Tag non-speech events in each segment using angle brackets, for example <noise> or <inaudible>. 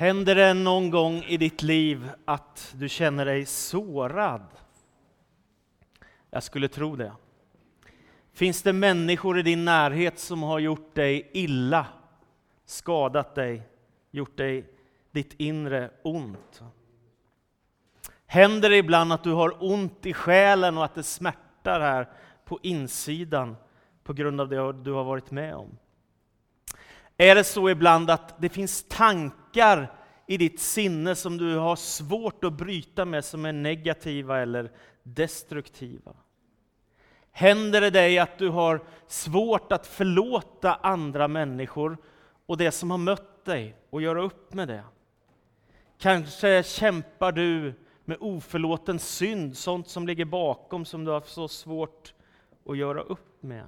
Händer det någon gång i ditt liv att du känner dig sårad? Jag skulle tro det. Finns det människor i din närhet som har gjort dig illa, skadat dig, gjort dig ditt inre ont? Händer det ibland att du har ont i själen och att det smärtar här på insidan på grund av det du har varit med om? Är det så ibland att det finns tankar i ditt sinne som du har svårt att bryta med, som är negativa eller destruktiva? Händer det dig att du har svårt att förlåta andra människor och det som har mött dig och göra upp med det? Kanske kämpar du med oförlåten synd, sånt som ligger bakom som du har så svårt att göra upp med.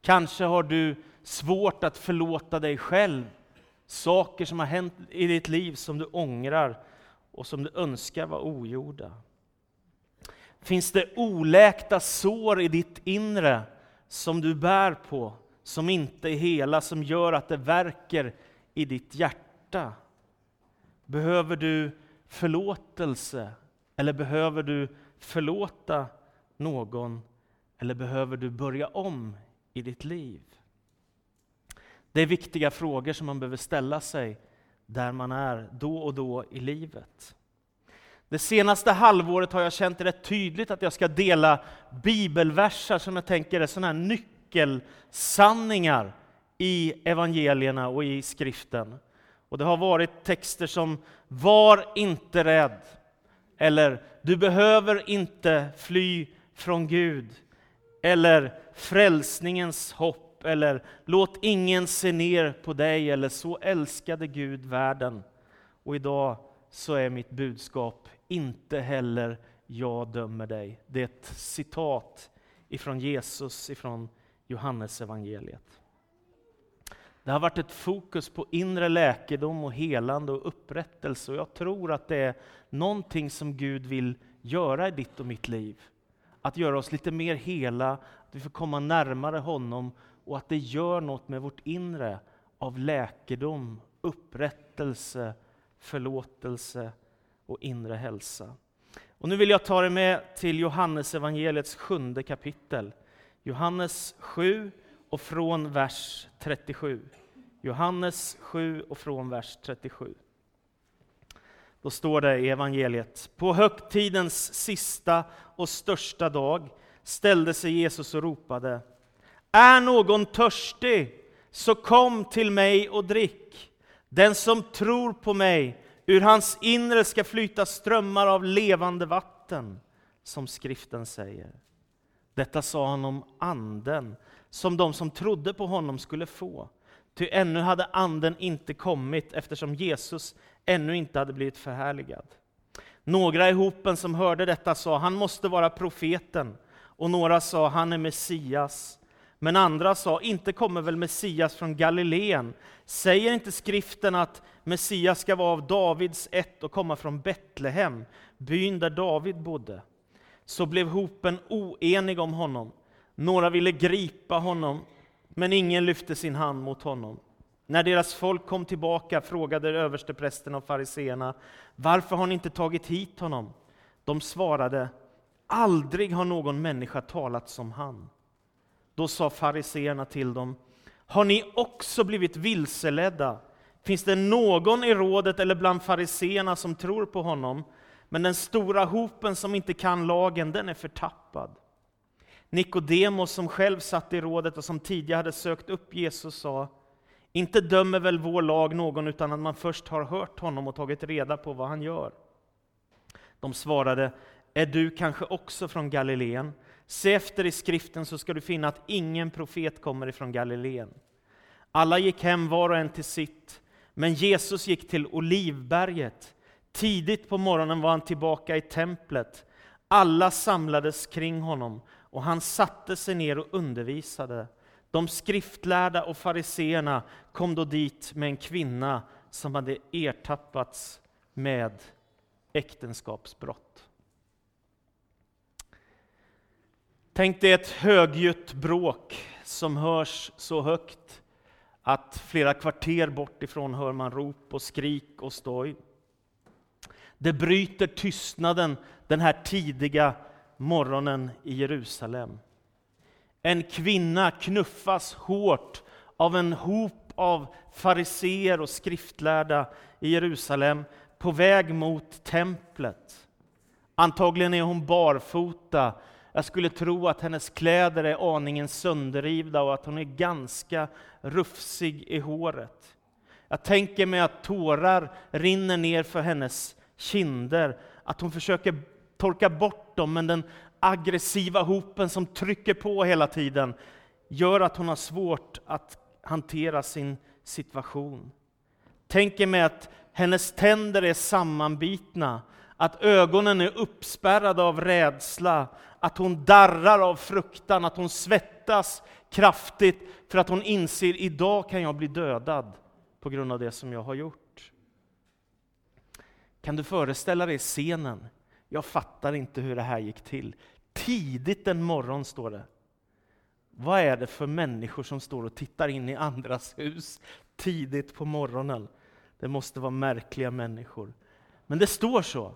Kanske har du svårt att förlåta dig själv, saker som har hänt i ditt liv som du ångrar och som du önskar var ogjorda. Finns det oläkta sår i ditt inre som du bär på, som inte är hela, som gör att det verkar i ditt hjärta? Behöver du förlåtelse? Eller behöver du förlåta någon? Eller behöver du börja om i ditt liv? Det är viktiga frågor som man behöver ställa sig där man är då och då i livet. Det senaste halvåret har jag känt det rätt tydligt att jag ska dela bibelversar som jag tänker är sådana här nyckelsanningar i evangelierna och i skriften. Och det har varit texter som ”Var inte rädd” eller ”Du behöver inte fly från Gud” eller ”Frälsningens hopp” eller ”Låt ingen se ner på dig” eller ”Så älskade Gud världen”. Och idag så är mitt budskap ”Inte heller jag dömer dig”. Det är ett citat ifrån Jesus, ifrån Johannes evangeliet. Det har varit ett fokus på inre läkedom och helande och upprättelse. Och jag tror att det är någonting som Gud vill göra i ditt och mitt liv. Att göra oss lite mer hela, att vi får komma närmare honom och att det gör något med vårt inre av läkedom, upprättelse, förlåtelse och inre hälsa. Och nu vill jag ta dig med till Johannes evangeliets sjunde kapitel. Johannes 7 och från vers 37. Johannes 7 och från vers 37. Då står det i evangeliet. På högtidens sista och största dag ställde sig Jesus och ropade. Är någon törstig, så kom till mig och drick. Den som tror på mig, ur hans inre ska flyta strömmar av levande vatten, som skriften säger. Detta sa han om anden, som de som trodde på honom skulle få. Ty ännu hade anden inte kommit eftersom Jesus ännu inte hade blivit förhärligad. Några i hopen som hörde detta sa, han måste vara profeten. Och några sa, han är Messias. Men andra sa, inte kommer väl Messias från Galileen? Säger inte skriften att Messias ska vara av Davids ett och komma från Betlehem, byn där David bodde? Så blev hopen oenig om honom. Några ville gripa honom, men ingen lyfte sin hand mot honom. När deras folk kom tillbaka frågade översteprästen och fariseerna, varför har ni inte tagit hit honom? De svarade, aldrig har någon människa talat som han. Då sa fariseerna till dem, har ni också blivit vilseledda? Finns det någon i rådet eller bland fariseerna som tror på honom? Men den stora hopen som inte kan lagen, den är förtappad. Nikodemos som själv satt i rådet och som tidigare hade sökt upp Jesus sa, inte dömer väl vår lag någon utan att man först har hört honom och tagit reda på vad han gör. De svarade, är du kanske också från Galileen? Se efter i skriften så ska du finna att ingen profet kommer ifrån Galileen. Alla gick hem var och en till sitt, men Jesus gick till Olivberget. Tidigt på morgonen var han tillbaka i templet. Alla samlades kring honom och han satte sig ner och undervisade. De skriftlärda och fariseerna kom då dit med en kvinna som hade ertappats med äktenskapsbrott. Tänk dig ett högljutt bråk som hörs så högt att flera kvarter bort ifrån hör man rop och skrik och stoj. Det bryter tystnaden den här tidiga morgonen i Jerusalem. En kvinna knuffas hårt av en hop av fariseer och skriftlärda i Jerusalem på väg mot templet. Antagligen är hon barfota. Jag skulle tro att hennes kläder är aningen sönderrivna och att hon är ganska rufsig i håret. Jag tänker mig att tårar rinner ner för hennes kinder, att hon försöker torka bort dem, men den aggressiva hopen som trycker på hela tiden gör att hon har svårt att hantera sin situation. Tänker mig att hennes tänder är sammanbitna, att ögonen är uppspärrade av rädsla, att hon darrar av fruktan, att hon svettas kraftigt för att hon inser idag kan jag bli dödad på grund av det som jag har gjort. Kan du föreställa dig scenen? Jag fattar inte hur det här gick till. Tidigt en morgon, står det. Vad är det för människor som står och tittar in i andras hus tidigt på morgonen? Det måste vara märkliga människor. Men det står så.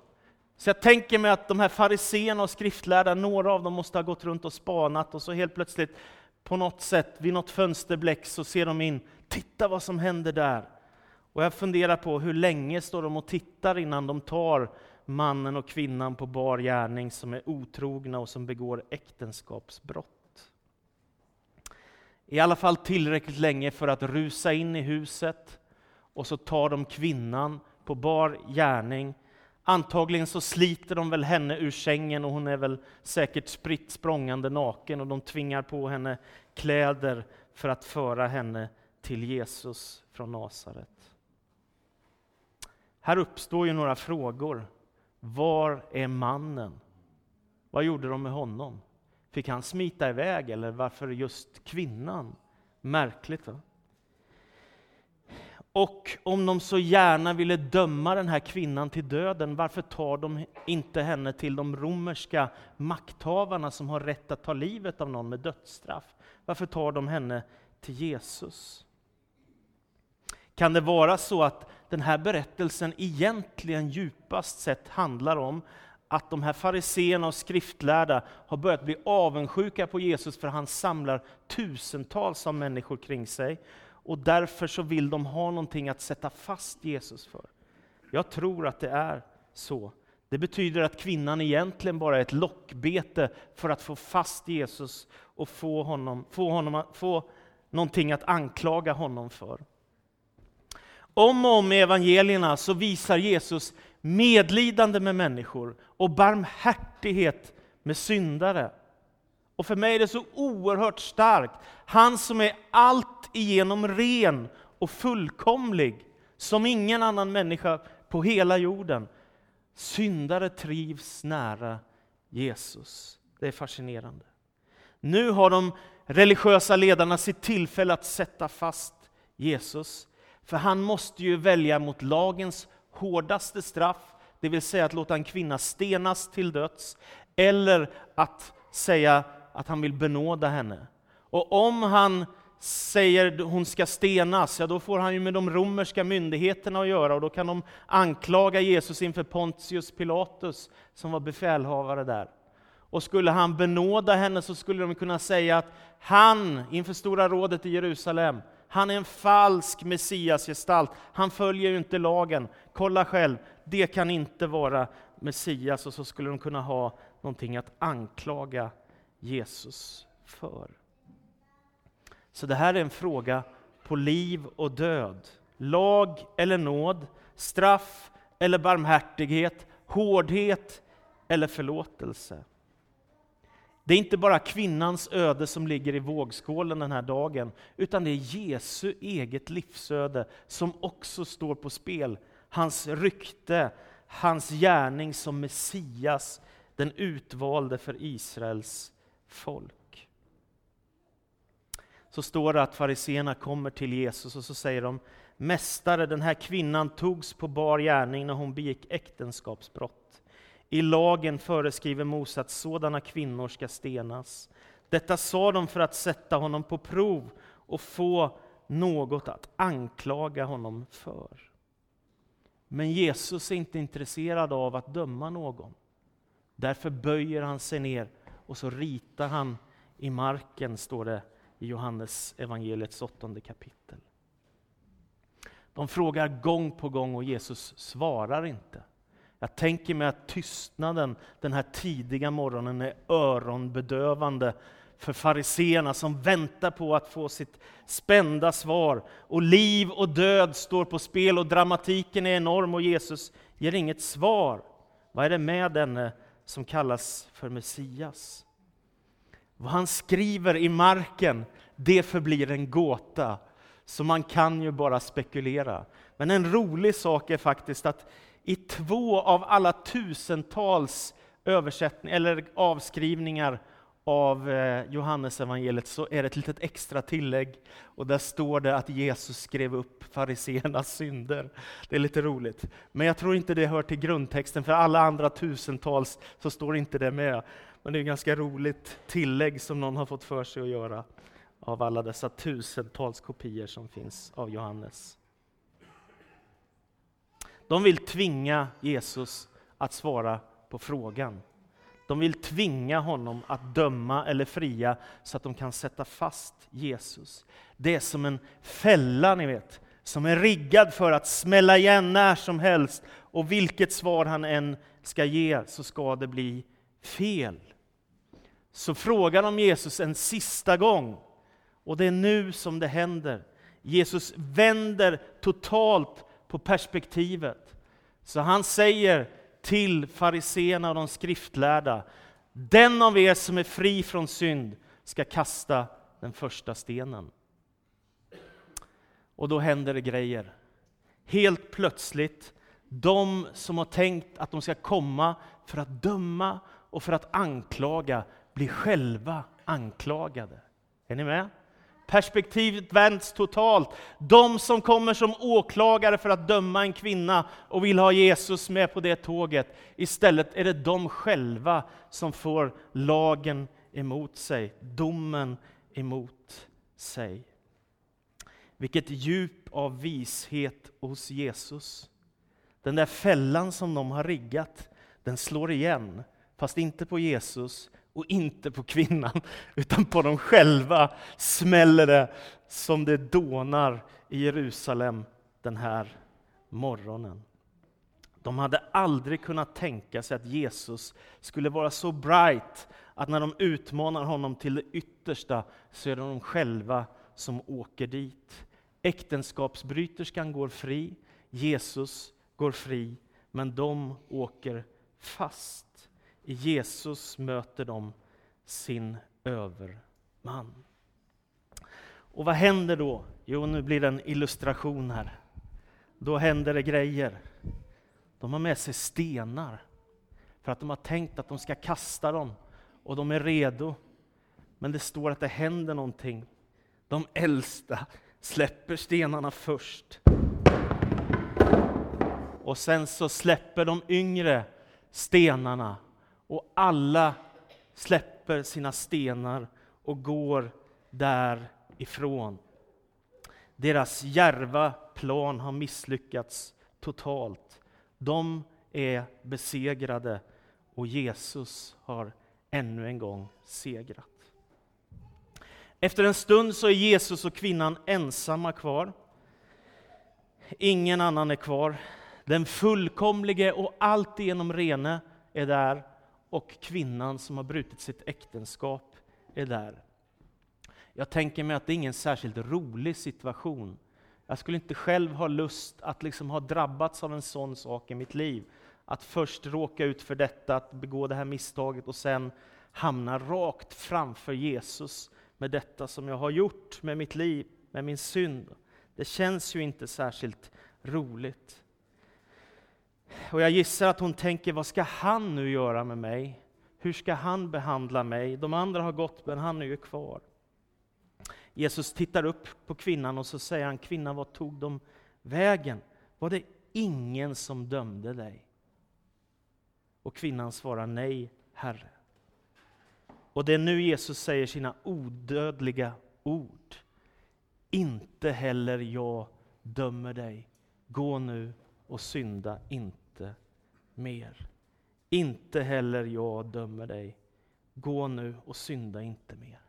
Så jag tänker mig att de här fariseerna och skriftlärda, några av dem måste ha gått runt och spanat och så helt plötsligt på något sätt, vid något fönsterbläck, så ser de in, titta vad som händer där. Och jag funderar på hur länge står de och tittar innan de tar mannen och kvinnan på bar gärning som är otrogna och som begår äktenskapsbrott. I alla fall tillräckligt länge för att rusa in i huset och så tar de kvinnan på bar gärning. Antagligen så sliter de väl henne ur sängen och hon är väl säkert spritt språngande naken och de tvingar på henne kläder för att föra henne till Jesus från Nasaret. Här uppstår ju några frågor. Var är mannen? Vad gjorde de med honom? Fick han smita iväg eller varför just kvinnan? Märkligt va? Och om de så gärna ville döma den här kvinnan till döden, varför tar de inte henne till de romerska makthavarna som har rätt att ta livet av någon med dödsstraff? Varför tar de henne till Jesus? Kan det vara så att den här berättelsen egentligen djupast sett handlar om att de här fariseerna och skriftlärda har börjat bli avundsjuka på Jesus för han samlar tusentals av människor kring sig. Och därför så vill de ha någonting att sätta fast Jesus för. Jag tror att det är så. Det betyder att kvinnan egentligen bara är ett lockbete för att få fast Jesus och få, honom, få, honom, få någonting att anklaga honom för. Om och om i evangelierna så visar Jesus medlidande med människor och barmhärtighet med syndare. Och för mig är det så oerhört starkt. Han som är allt igenom ren och fullkomlig, som ingen annan människa på hela jorden. Syndare trivs nära Jesus. Det är fascinerande. Nu har de religiösa ledarna sitt tillfälle att sätta fast Jesus. För han måste ju välja mot lagens hårdaste straff, det vill säga att låta en kvinna stenas till döds, eller att säga att han vill benåda henne. Och om han säger att hon ska stenas, ja då får han ju med de romerska myndigheterna att göra och då kan de anklaga Jesus inför Pontius Pilatus som var befälhavare där. Och skulle han benåda henne så skulle de kunna säga att han inför Stora rådet i Jerusalem han är en falsk Messiasgestalt. Han följer ju inte lagen. Kolla själv, det kan inte vara Messias. Och så skulle de kunna ha någonting att anklaga Jesus för. Så det här är en fråga på liv och död. Lag eller nåd, straff eller barmhärtighet, hårdhet eller förlåtelse. Det är inte bara kvinnans öde som ligger i vågskålen den här dagen, utan det är Jesu eget livsöde som också står på spel. Hans rykte, hans gärning som Messias, den utvalde för Israels folk. Så står det att fariseerna kommer till Jesus och så säger de Mästare, den här kvinnan togs på bar gärning när hon begick äktenskapsbrott. I lagen föreskriver Mose att sådana kvinnor ska stenas. Detta sa de för att sätta honom på prov och få något att anklaga honom för. Men Jesus är inte intresserad av att döma någon. Därför böjer han sig ner och så ritar han i marken, står det i Johannes evangeliets åttonde kapitel. De frågar gång på gång och Jesus svarar inte. Jag tänker mig att tystnaden den här tidiga morgonen är öronbedövande för fariseerna som väntar på att få sitt spända svar. Och liv och död står på spel och dramatiken är enorm och Jesus ger inget svar. Vad är det med denne som kallas för Messias? Vad han skriver i marken, det förblir en gåta. Så man kan ju bara spekulera. Men en rolig sak är faktiskt att i två av alla tusentals översättningar eller avskrivningar av eh, Johannes Johannesevangeliet så är det ett litet extra tillägg och där står det att Jesus skrev upp fariseernas synder. Det är lite roligt. Men jag tror inte det hör till grundtexten, för alla andra tusentals så står inte det med. Men det är ett ganska roligt tillägg som någon har fått för sig att göra av alla dessa tusentals kopior som finns av Johannes. De vill tvinga Jesus att svara på frågan. De vill tvinga honom att döma eller fria så att de kan sätta fast Jesus. Det är som en fälla, ni vet, som är riggad för att smälla igen när som helst. Och vilket svar han än ska ge så ska det bli fel. Så frågar de Jesus en sista gång. Och det är nu som det händer. Jesus vänder totalt på perspektivet. Så han säger till fariseerna och de skriftlärda. Den av er som är fri från synd ska kasta den första stenen. Och då händer det grejer. Helt plötsligt, de som har tänkt att de ska komma för att döma och för att anklaga blir själva anklagade. Är ni med? Perspektivet vänds totalt. De som kommer som åklagare för att döma en kvinna och vill ha Jesus med på det tåget, istället är det de själva som får lagen emot sig, domen emot sig. Vilket djup av vishet hos Jesus. Den där fällan som de har riggat, den slår igen, fast inte på Jesus, och inte på kvinnan, <laughs> utan på dem själva smäller det som det dånar i Jerusalem den här morgonen. De hade aldrig kunnat tänka sig att Jesus skulle vara så bright att när de utmanar honom till det yttersta så är det de själva som åker dit. Äktenskapsbryterskan går fri, Jesus går fri, men de åker fast. I Jesus möter de sin överman. Och vad händer då? Jo, nu blir det en illustration här. Då händer det grejer. De har med sig stenar för att de har tänkt att de ska kasta dem och de är redo. Men det står att det händer någonting. De äldsta släpper stenarna först. Och sen så släpper de yngre stenarna och alla släpper sina stenar och går därifrån. Deras järva plan har misslyckats totalt. De är besegrade och Jesus har ännu en gång segrat. Efter en stund så är Jesus och kvinnan ensamma kvar. Ingen annan är kvar. Den fullkomlige och alltigenom rene är där och kvinnan som har brutit sitt äktenskap är där. Jag tänker mig att det är ingen särskilt rolig situation. Jag skulle inte själv ha lust att liksom ha drabbats av en sån sak i mitt liv. Att först råka ut för detta, att begå det här misstaget och sen hamna rakt framför Jesus med detta som jag har gjort med mitt liv, med min synd. Det känns ju inte särskilt roligt. Och jag gissar att hon tänker, vad ska han nu göra med mig? Hur ska han behandla mig? De andra har gått, men han är ju kvar. Jesus tittar upp på kvinnan och så säger han, kvinna, vad tog de vägen? Var det ingen som dömde dig? Och kvinnan svarar, nej, Herre. Och det är nu Jesus säger sina odödliga ord. inte heller jag dömer dig. Gå nu och synda inte mer. Inte heller jag dömer dig. Gå nu och synda inte mer.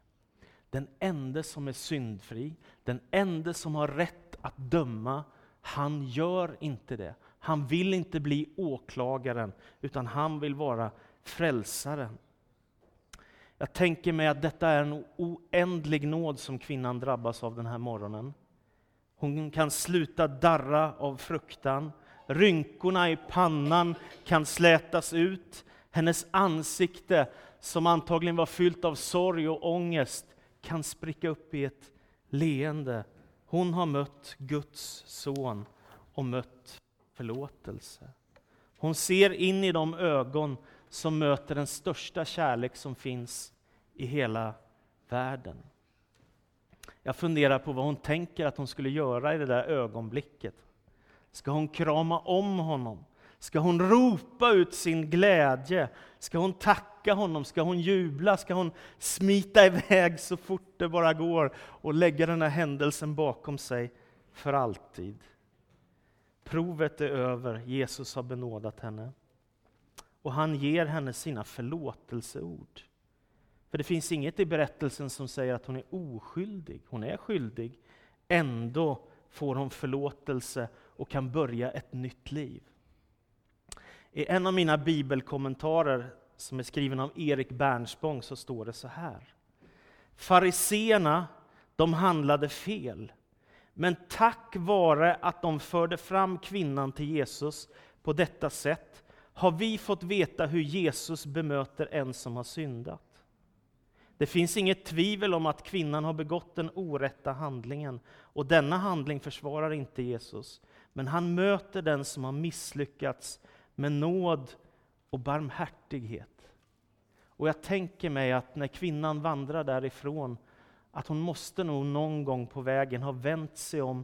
Den enda som är syndfri, den enda som har rätt att döma, han gör inte det. Han vill inte bli åklagaren, utan han vill vara frälsaren. Jag tänker mig att detta är en oändlig nåd som kvinnan drabbas av den här morgonen. Hon kan sluta darra av fruktan. Rynkorna i pannan kan slätas ut. Hennes ansikte, som antagligen var fyllt av sorg och ångest, kan spricka upp i ett leende. Hon har mött Guds son och mött förlåtelse. Hon ser in i de ögon som möter den största kärlek som finns i hela världen. Jag funderar på vad hon tänker att hon skulle göra i det där ögonblicket. Ska hon krama om honom? Ska hon ropa ut sin glädje? Ska hon tacka honom? Ska hon jubla? Ska hon smita iväg <laughs> så fort det bara går och lägga den här händelsen bakom sig för alltid? Provet är över, Jesus har benådat henne. Och han ger henne sina förlåtelseord. För det finns inget i berättelsen som säger att hon är oskyldig. Hon är skyldig. Ändå får hon förlåtelse och kan börja ett nytt liv. I en av mina bibelkommentarer som är skriven av Erik Bernspång så står det så här. Fariseerna, de handlade fel. Men tack vare att de förde fram kvinnan till Jesus på detta sätt har vi fått veta hur Jesus bemöter en som har syndat. Det finns inget tvivel om att kvinnan har begått den orätta handlingen, och denna handling försvarar inte Jesus. Men han möter den som har misslyckats med nåd och barmhärtighet. Och jag tänker mig att när kvinnan vandrar därifrån, att hon måste nog någon gång på vägen ha vänt sig om,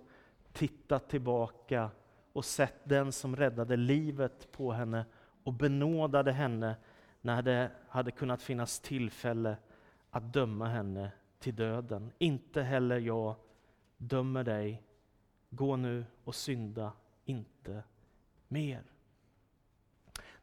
tittat tillbaka och sett den som räddade livet på henne och benådade henne när det hade kunnat finnas tillfälle att döma henne till döden. Inte heller jag dömer dig. Gå nu och synda inte mer.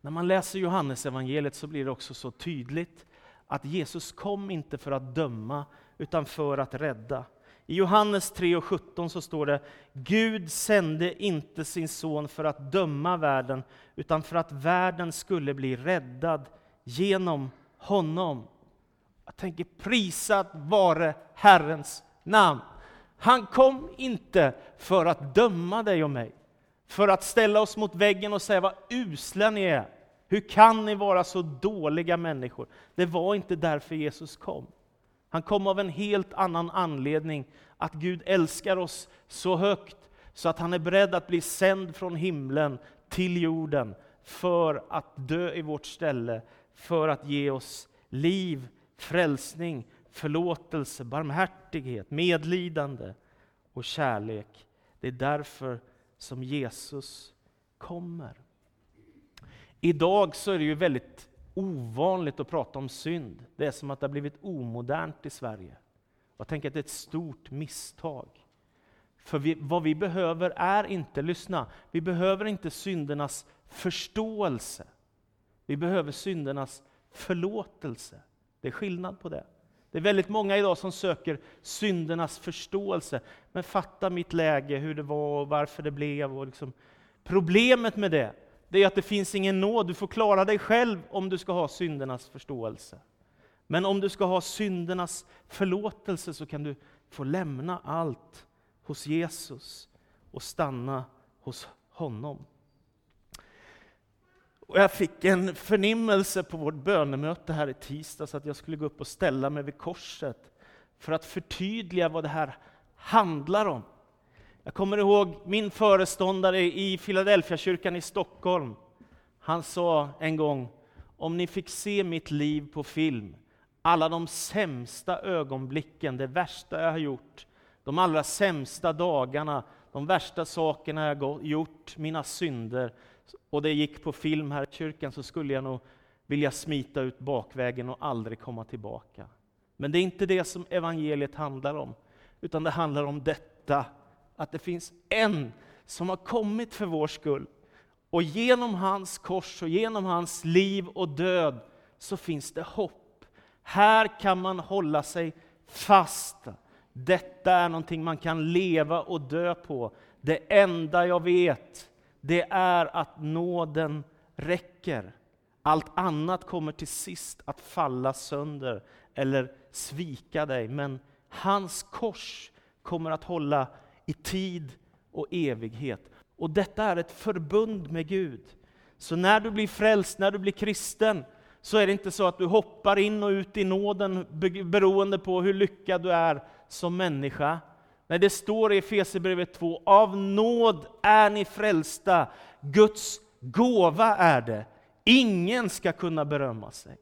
När man läser Johannes evangeliet så blir det också så tydligt att Jesus kom inte för att döma, utan för att rädda. I Johannes 3 och 17 så står det, Gud sände inte sin son för att döma världen, utan för att världen skulle bli räddad genom honom. Jag tänker prisat vare Herrens namn. Han kom inte för att döma dig och mig, för att ställa oss mot väggen och säga vad usla ni är. Hur kan ni vara så dåliga människor? Det var inte därför Jesus kom. Han kom av en helt annan anledning, att Gud älskar oss så högt så att han är beredd att bli sänd från himlen till jorden för att dö i vårt ställe, för att ge oss liv, frälsning, förlåtelse, barmhärtighet, medlidande och kärlek. Det är därför som Jesus kommer. Idag så är det ju väldigt ovanligt att prata om synd. Det är som att det har blivit omodernt i Sverige. Jag tänker att det är ett stort misstag. För vi, vad vi behöver är inte, lyssna, vi behöver inte syndernas förståelse. Vi behöver syndernas förlåtelse. Det är skillnad på det. Det är väldigt många idag som söker syndernas förståelse. Men fatta mitt läge, hur det var och varför det blev. Och liksom. Problemet med det, det är att det finns ingen nåd. Du får klara dig själv om du ska ha syndernas förståelse. Men om du ska ha syndernas förlåtelse så kan du få lämna allt hos Jesus och stanna hos honom. Och jag fick en förnimmelse på vårt bönemöte här i tisdags att jag skulle gå upp och ställa mig vid korset för att förtydliga vad det här handlar om. Jag kommer ihåg min föreståndare i Filadelfiakyrkan i Stockholm. Han sa en gång, om ni fick se mitt liv på film, alla de sämsta ögonblicken, det värsta jag har gjort, de allra sämsta dagarna, de värsta sakerna jag gjort, mina synder, och det gick på film här i kyrkan så skulle jag nog vilja smita ut bakvägen och aldrig komma tillbaka. Men det är inte det som evangeliet handlar om, utan det handlar om detta att det finns en som har kommit för vår skull. Och genom hans kors och genom hans liv och död så finns det hopp. Här kan man hålla sig fast. Detta är någonting man kan leva och dö på. Det enda jag vet, det är att nåden räcker. Allt annat kommer till sist att falla sönder eller svika dig. Men hans kors kommer att hålla i tid och evighet. Och detta är ett förbund med Gud. Så när du blir frälst, när du blir kristen, så är det inte så att du hoppar in och ut i nåden beroende på hur lyckad du är som människa. Nej, det står i Efesierbrevet 2, av nåd är ni frälsta, Guds gåva är det. Ingen ska kunna berömma sig.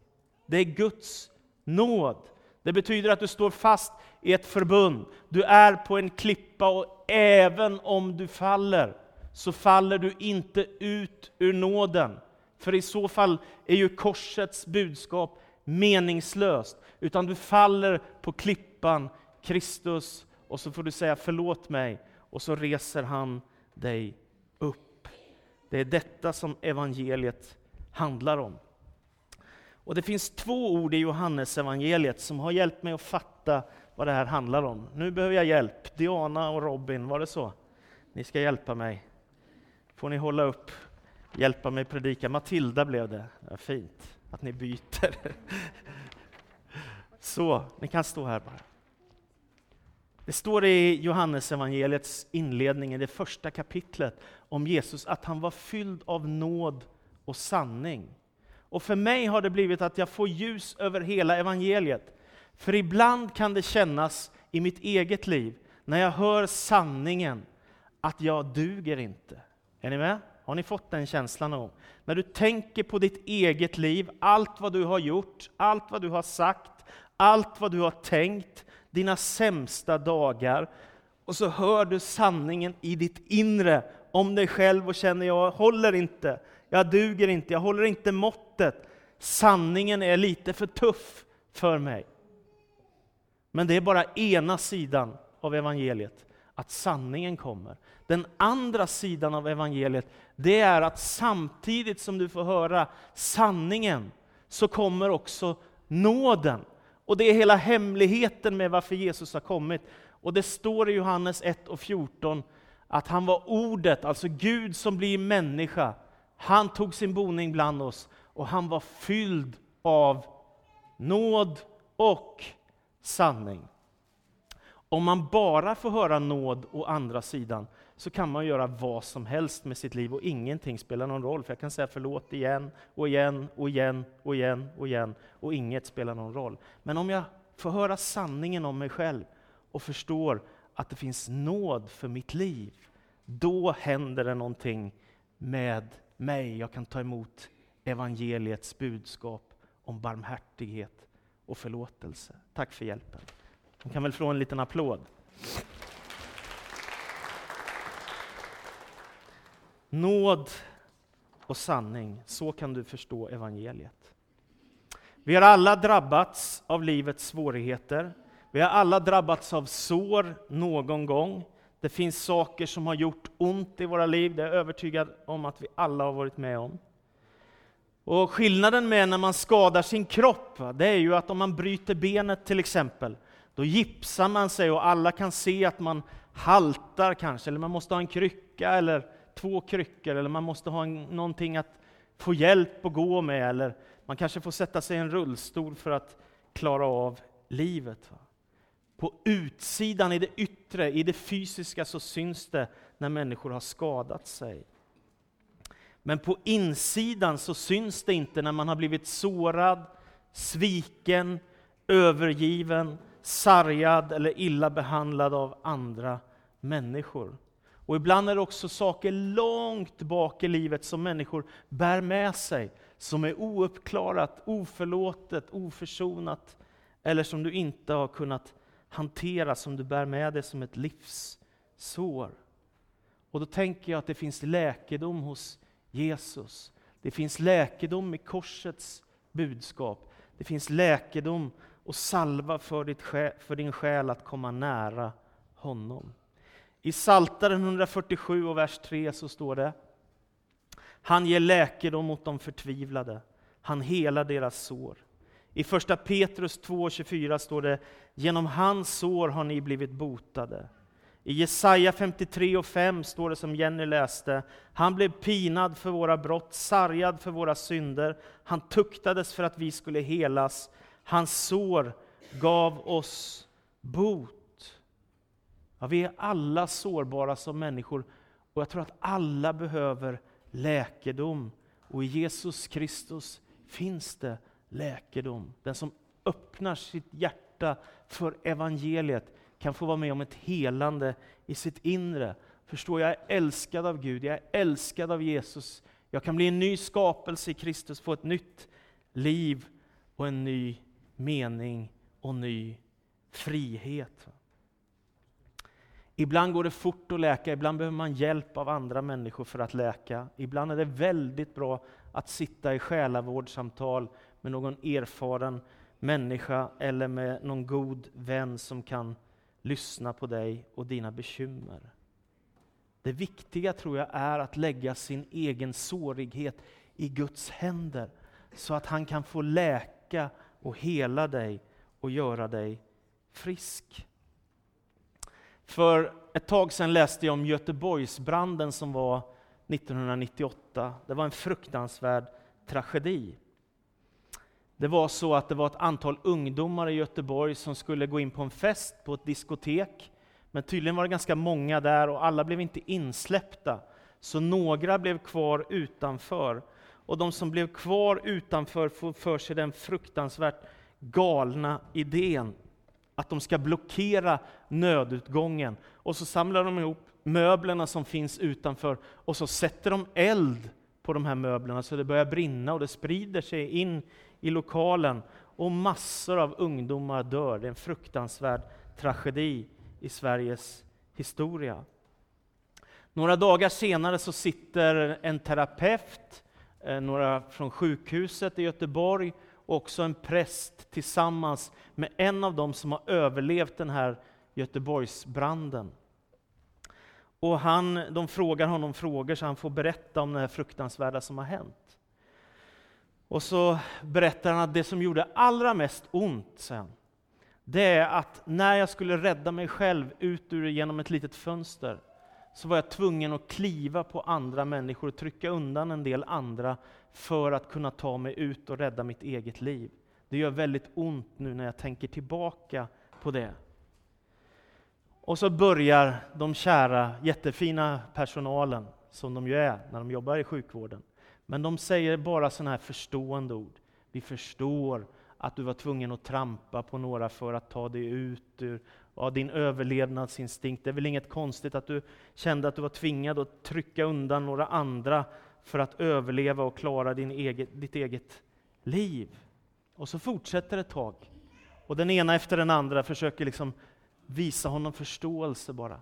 Det är Guds nåd. Det betyder att du står fast i ett förbund. Du är på en klippa och även om du faller, så faller du inte ut ur nåden. För i så fall är ju korsets budskap meningslöst. Utan du faller på klippan, Kristus, och så får du säga förlåt mig, och så reser han dig upp. Det är detta som evangeliet handlar om. Och Det finns två ord i Johannes evangeliet som har hjälpt mig att fatta vad det här handlar om. Nu behöver jag hjälp. Diana och Robin, var det så? Ni ska hjälpa mig. Får ni hålla upp, hjälpa mig predika. Matilda blev det. Ja, fint att ni byter. <laughs> Så, ni kan stå här bara. Det står i Johannes evangeliets inledning, i det första kapitlet, om Jesus att han var fylld av nåd och sanning. Och för mig har det blivit att jag får ljus över hela evangeliet. För ibland kan det kännas i mitt eget liv, när jag hör sanningen, att jag duger inte. Är ni med? Har ni fått den känslan någon När du tänker på ditt eget liv, allt vad du har gjort, allt vad du har sagt, allt vad du har tänkt, dina sämsta dagar, och så hör du sanningen i ditt inre om dig själv och känner jag håller inte, jag duger inte, jag håller inte måttet. Sanningen är lite för tuff för mig. Men det är bara ena sidan av evangeliet, att sanningen kommer. Den andra sidan av evangeliet, det är att samtidigt som du får höra sanningen, så kommer också nåden. Och det är hela hemligheten med varför Jesus har kommit. Och det står i Johannes 1 och 14 att han var ordet, alltså Gud som blir människa. Han tog sin boning bland oss och han var fylld av nåd och sanning. Om man bara får höra nåd å andra sidan, så kan man göra vad som helst med sitt liv och ingenting spelar någon roll. För jag kan säga förlåt igen och igen och igen och igen och igen och inget spelar någon roll. Men om jag får höra sanningen om mig själv och förstår att det finns nåd för mitt liv, då händer det någonting med mig. Jag kan ta emot evangeliets budskap om barmhärtighet och förlåtelse. Tack för hjälpen. Man kan väl få en liten applåd. Nåd och sanning, så kan du förstå evangeliet. Vi har alla drabbats av livets svårigheter. Vi har alla drabbats av sår någon gång. Det finns saker som har gjort ont i våra liv, det är jag övertygad om att vi alla har varit med om. Och Skillnaden med när man skadar sin kropp, det är ju att om man bryter benet till exempel, då gipsar man sig och alla kan se att man haltar kanske, eller man måste ha en krycka eller två kryckor, eller man måste ha en, någonting att få hjälp att gå med, eller man kanske får sätta sig i en rullstol för att klara av livet. På utsidan, i det yttre, i det fysiska, så syns det när människor har skadat sig. Men på insidan så syns det inte när man har blivit sårad, sviken, övergiven, sargad eller illa behandlad av andra människor. Och ibland är det också saker långt bak i livet som människor bär med sig, som är ouppklarat, oförlåtet, oförsonat, eller som du inte har kunnat hantera, som du bär med dig som ett livssår. Och då tänker jag att det finns läkedom hos Jesus. Det finns läkedom i korsets budskap. Det finns läkedom och salva för, ditt, för din själ att komma nära honom. I Saltaren 147 och vers 3 så står det Han ger läkedom mot de förtvivlade, han helar deras sår. I första Petrus 2.24 står det Genom hans sår har ni blivit botade. I Jesaja 53 och 5 står det som Jenny läste, han blev pinad för våra brott, sargad för våra synder, han tuktades för att vi skulle helas, hans sår gav oss bot. Ja, vi är alla sårbara som människor och jag tror att alla behöver läkedom. Och i Jesus Kristus finns det läkedom. Den som öppnar sitt hjärta för evangeliet kan få vara med om ett helande i sitt inre. Förstå, jag är älskad av Gud, jag är älskad av Jesus. Jag kan bli en ny skapelse i Kristus, få ett nytt liv och en ny mening och ny frihet. Ibland går det fort att läka, ibland behöver man hjälp av andra människor för att läka. Ibland är det väldigt bra att sitta i själavårdssamtal med någon erfaren människa eller med någon god vän som kan lyssna på dig och dina bekymmer. Det viktiga tror jag är att lägga sin egen sårighet i Guds händer så att han kan få läka och hela dig och göra dig frisk. För ett tag sedan läste jag om Göteborgsbranden som var 1998. Det var en fruktansvärd tragedi. Det var så att det var ett antal ungdomar i Göteborg som skulle gå in på en fest på ett diskotek. Men tydligen var det ganska många där och alla blev inte insläppta. Så några blev kvar utanför. Och de som blev kvar utanför får för sig den fruktansvärt galna idén att de ska blockera nödutgången. Och så samlar de ihop möblerna som finns utanför och så sätter de eld på de här möblerna så det börjar brinna och det sprider sig in i lokalen och massor av ungdomar dör. Det är en fruktansvärd tragedi i Sveriges historia. Några dagar senare så sitter en terapeut, eh, några från sjukhuset i Göteborg och också en präst tillsammans med en av dem som har överlevt den här Göteborgsbranden. Och han, de frågar honom frågor så han får berätta om det fruktansvärda som har hänt. Och så berättar han att det som gjorde allra mest ont sen, det är att när jag skulle rädda mig själv ut ur genom ett litet fönster, så var jag tvungen att kliva på andra människor och trycka undan en del andra för att kunna ta mig ut och rädda mitt eget liv. Det gör väldigt ont nu när jag tänker tillbaka på det. Och så börjar de kära, jättefina personalen, som de ju är när de jobbar i sjukvården, men de säger bara sådana här förstående ord. Vi förstår att du var tvungen att trampa på några för att ta dig ut ur av din överlevnadsinstinkt. Det är väl inget konstigt att du kände att du var tvingad att trycka undan några andra för att överleva och klara din eget, ditt eget liv. Och så fortsätter det ett tag. Och den ena efter den andra försöker liksom visa honom förståelse bara.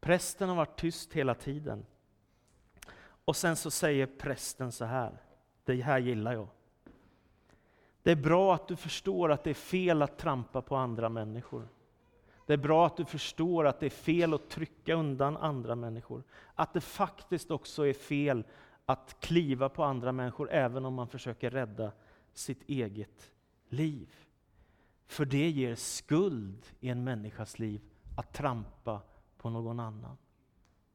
Prästen har varit tyst hela tiden. Och sen så säger prästen så här, det här gillar jag. Det är bra att du förstår att det är fel att trampa på andra människor. Det är bra att du förstår att det är fel att trycka undan andra människor. Att det faktiskt också är fel att kliva på andra människor även om man försöker rädda sitt eget liv. För det ger skuld i en människas liv att trampa på någon annan.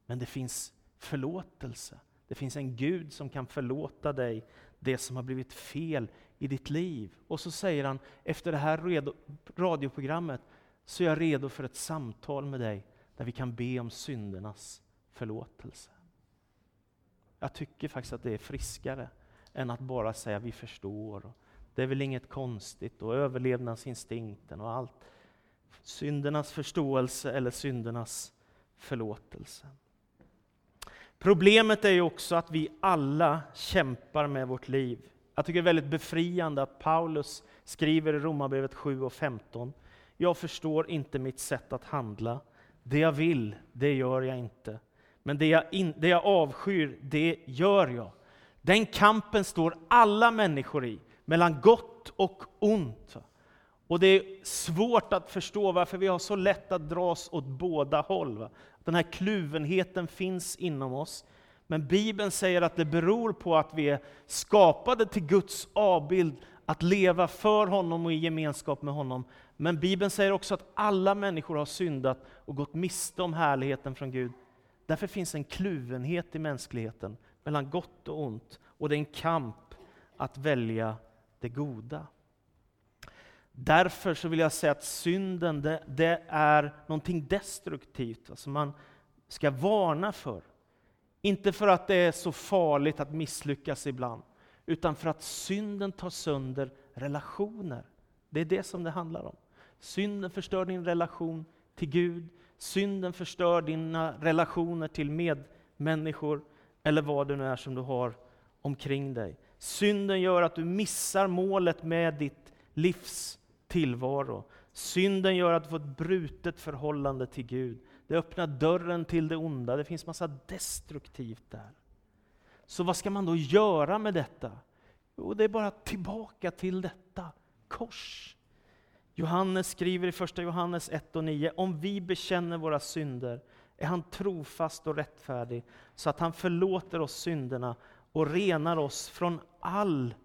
Men det finns förlåtelse. Det finns en Gud som kan förlåta dig det som har blivit fel i ditt liv. Och så säger han, efter det här radioprogrammet så är jag redo för ett samtal med dig där vi kan be om syndernas förlåtelse. Jag tycker faktiskt att det är friskare än att bara säga vi förstår. Det är väl inget konstigt och överlevnadsinstinkten och allt. Syndernas förståelse eller syndernas förlåtelse. Problemet är ju också att vi alla kämpar med vårt liv. Jag tycker det är väldigt befriande att Paulus skriver i Romarbrevet 7 och 15. Jag förstår inte mitt sätt att handla. Det jag vill, det gör jag inte. Men det jag, in, det jag avskyr, det gör jag. Den kampen står alla människor i, mellan gott och ont. Och det är svårt att förstå varför vi har så lätt att dras åt båda håll. Va? Den här kluvenheten finns inom oss. Men Bibeln säger att det beror på att vi är skapade till Guds avbild, att leva för honom och i gemenskap med honom. Men Bibeln säger också att alla människor har syndat och gått miste om härligheten från Gud. Därför finns en kluvenhet i mänskligheten mellan gott och ont. Och det är en kamp att välja det goda. Därför så vill jag säga att synden det, det är någonting destruktivt, alltså man ska varna för. Inte för att det är så farligt att misslyckas ibland, utan för att synden tar sönder relationer. Det är det som det handlar om. Synden förstör din relation till Gud, synden förstör dina relationer till medmänniskor, eller vad det nu är som du har omkring dig. Synden gör att du missar målet med ditt livs tillvaro. Synden gör att du får ett brutet förhållande till Gud. Det öppnar dörren till det onda. Det finns massa destruktivt där. Så vad ska man då göra med detta? Jo, det är bara tillbaka till detta. Kors. Johannes skriver i första Johannes 1 och 9, om vi bekänner våra synder är han trofast och rättfärdig så att han förlåter oss synderna och renar oss från all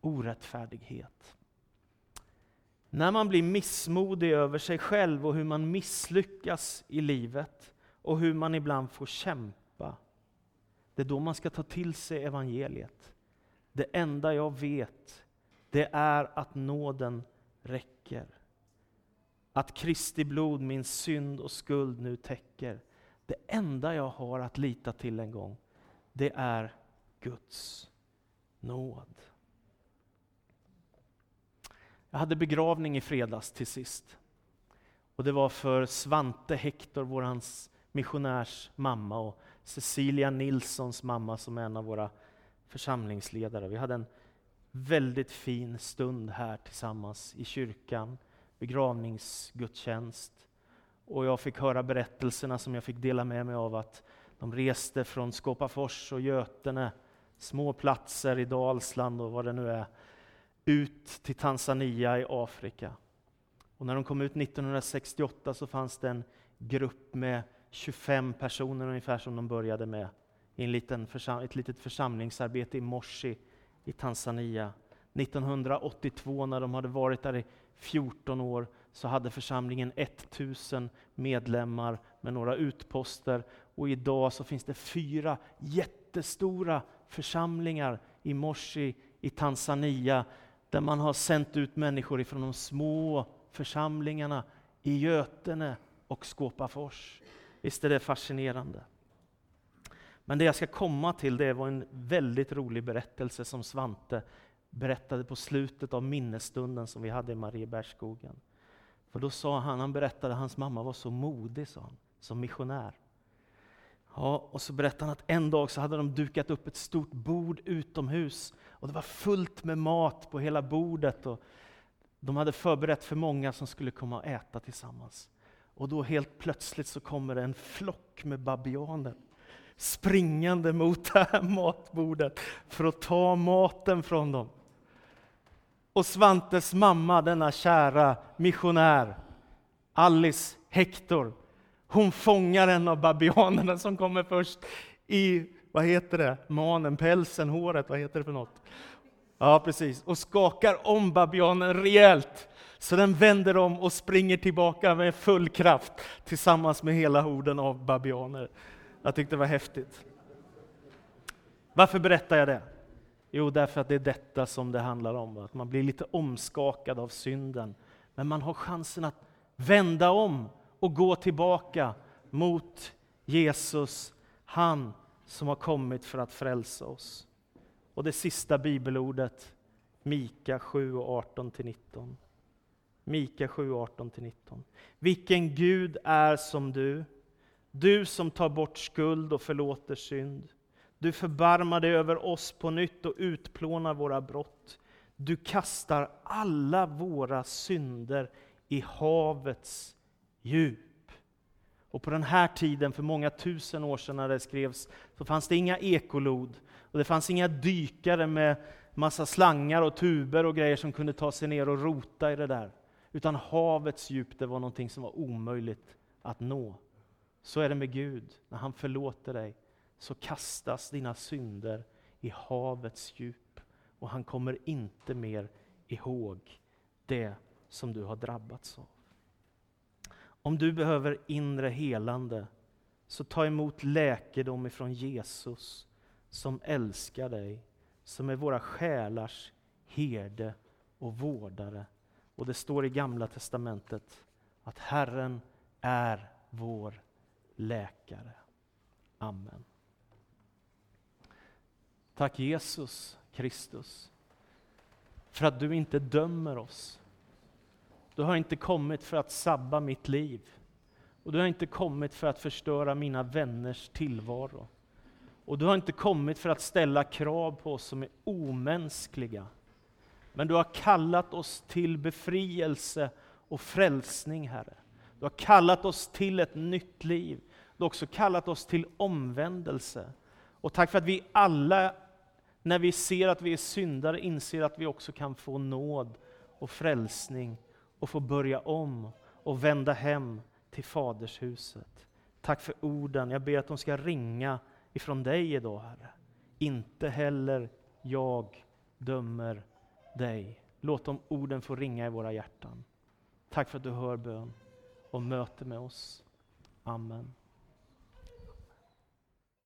orättfärdighet. När man blir missmodig över sig själv och hur man misslyckas i livet och hur man ibland får kämpa, det är då man ska ta till sig evangeliet. Det enda jag vet, det är att nåden räcker. Att Kristi blod min synd och skuld nu täcker. Det enda jag har att lita till en gång, det är Guds nåd. Jag hade begravning i fredags till sist. Och det var för Svante Hector, vår missionärs mamma, och Cecilia Nilssons mamma som är en av våra församlingsledare. Vi hade en väldigt fin stund här tillsammans i kyrkan, begravningsgudstjänst. Och jag fick höra berättelserna som jag fick dela med mig av att de reste från Skåpafors och Götene, små platser i Dalsland och vad det nu är, ut till Tanzania i Afrika. Och när de kom ut 1968 så fanns det en grupp med 25 personer ungefär som de började med i en liten ett litet församlingsarbete i Moshi i Tanzania. 1982 när de hade varit där i 14 år så hade församlingen 1000 medlemmar med några utposter och idag så finns det fyra jättestora församlingar i Moshi i Tanzania där man har sänt ut människor ifrån de små församlingarna i Götene och Skåpafors. Visst är det fascinerande? Men det jag ska komma till det var en väldigt rolig berättelse som Svante berättade på slutet av minnesstunden som vi hade i Mariebergsskogen. För då sa han, han berättade att hans mamma var så modig, sa han, som missionär. Ja, och så berättade han att en dag så hade de dukat upp ett stort bord utomhus och det var fullt med mat på hela bordet. Och de hade förberett för många som skulle komma och äta tillsammans. Och då helt plötsligt så kommer det en flock med babianer springande mot det här matbordet för att ta maten från dem. Och Svantes mamma, denna kära missionär, Alice Hector, hon fångar en av babianerna som kommer först i, vad heter det, manen, pälsen, håret, vad heter det för något? Ja, precis. Och skakar om babianen rejält. Så den vänder om och springer tillbaka med full kraft tillsammans med hela horden av babianer. Jag tyckte det var häftigt. Varför berättar jag det? Jo, därför att det är detta som det handlar om. Att man blir lite omskakad av synden. Men man har chansen att vända om och gå tillbaka mot Jesus, han som har kommit för att frälsa oss. Och det sista bibelordet, Mika 7 18-19. Mika 7 18-19. Vilken Gud är som du, du som tar bort skuld och förlåter synd. Du förbarmar dig över oss på nytt och utplånar våra brott. Du kastar alla våra synder i havets djup. Och på den här tiden, för många tusen år sedan när det skrevs, så fanns det inga ekolod. Och det fanns inga dykare med massa slangar och tuber och grejer som kunde ta sig ner och rota i det där. Utan havets djup, det var någonting som var omöjligt att nå. Så är det med Gud. När han förlåter dig så kastas dina synder i havets djup och han kommer inte mer ihåg det som du har drabbats av. Om du behöver inre helande, så ta emot läkedom ifrån Jesus som älskar dig, som är våra själars herde och vårdare. Och det står i Gamla Testamentet att Herren är vår läkare. Amen. Tack Jesus Kristus för att du inte dömer oss. Du har inte kommit för att sabba mitt liv. Och du har inte kommit för att förstöra mina vänners tillvaro. Och du har inte kommit för att ställa krav på oss som är omänskliga. Men du har kallat oss till befrielse och frälsning, Herre. Du har kallat oss till ett nytt liv. Du har också kallat oss till omvändelse. Och tack för att vi alla, när vi ser att vi är syndare, inser att vi också kan få nåd och frälsning och få börja om och vända hem till Fadershuset. Tack för orden. Jag ber att de ska ringa ifrån dig idag, Herre. Inte heller jag dömer dig. Låt de orden få ringa i våra hjärtan. Tack för att du hör bön och möter med oss. Amen.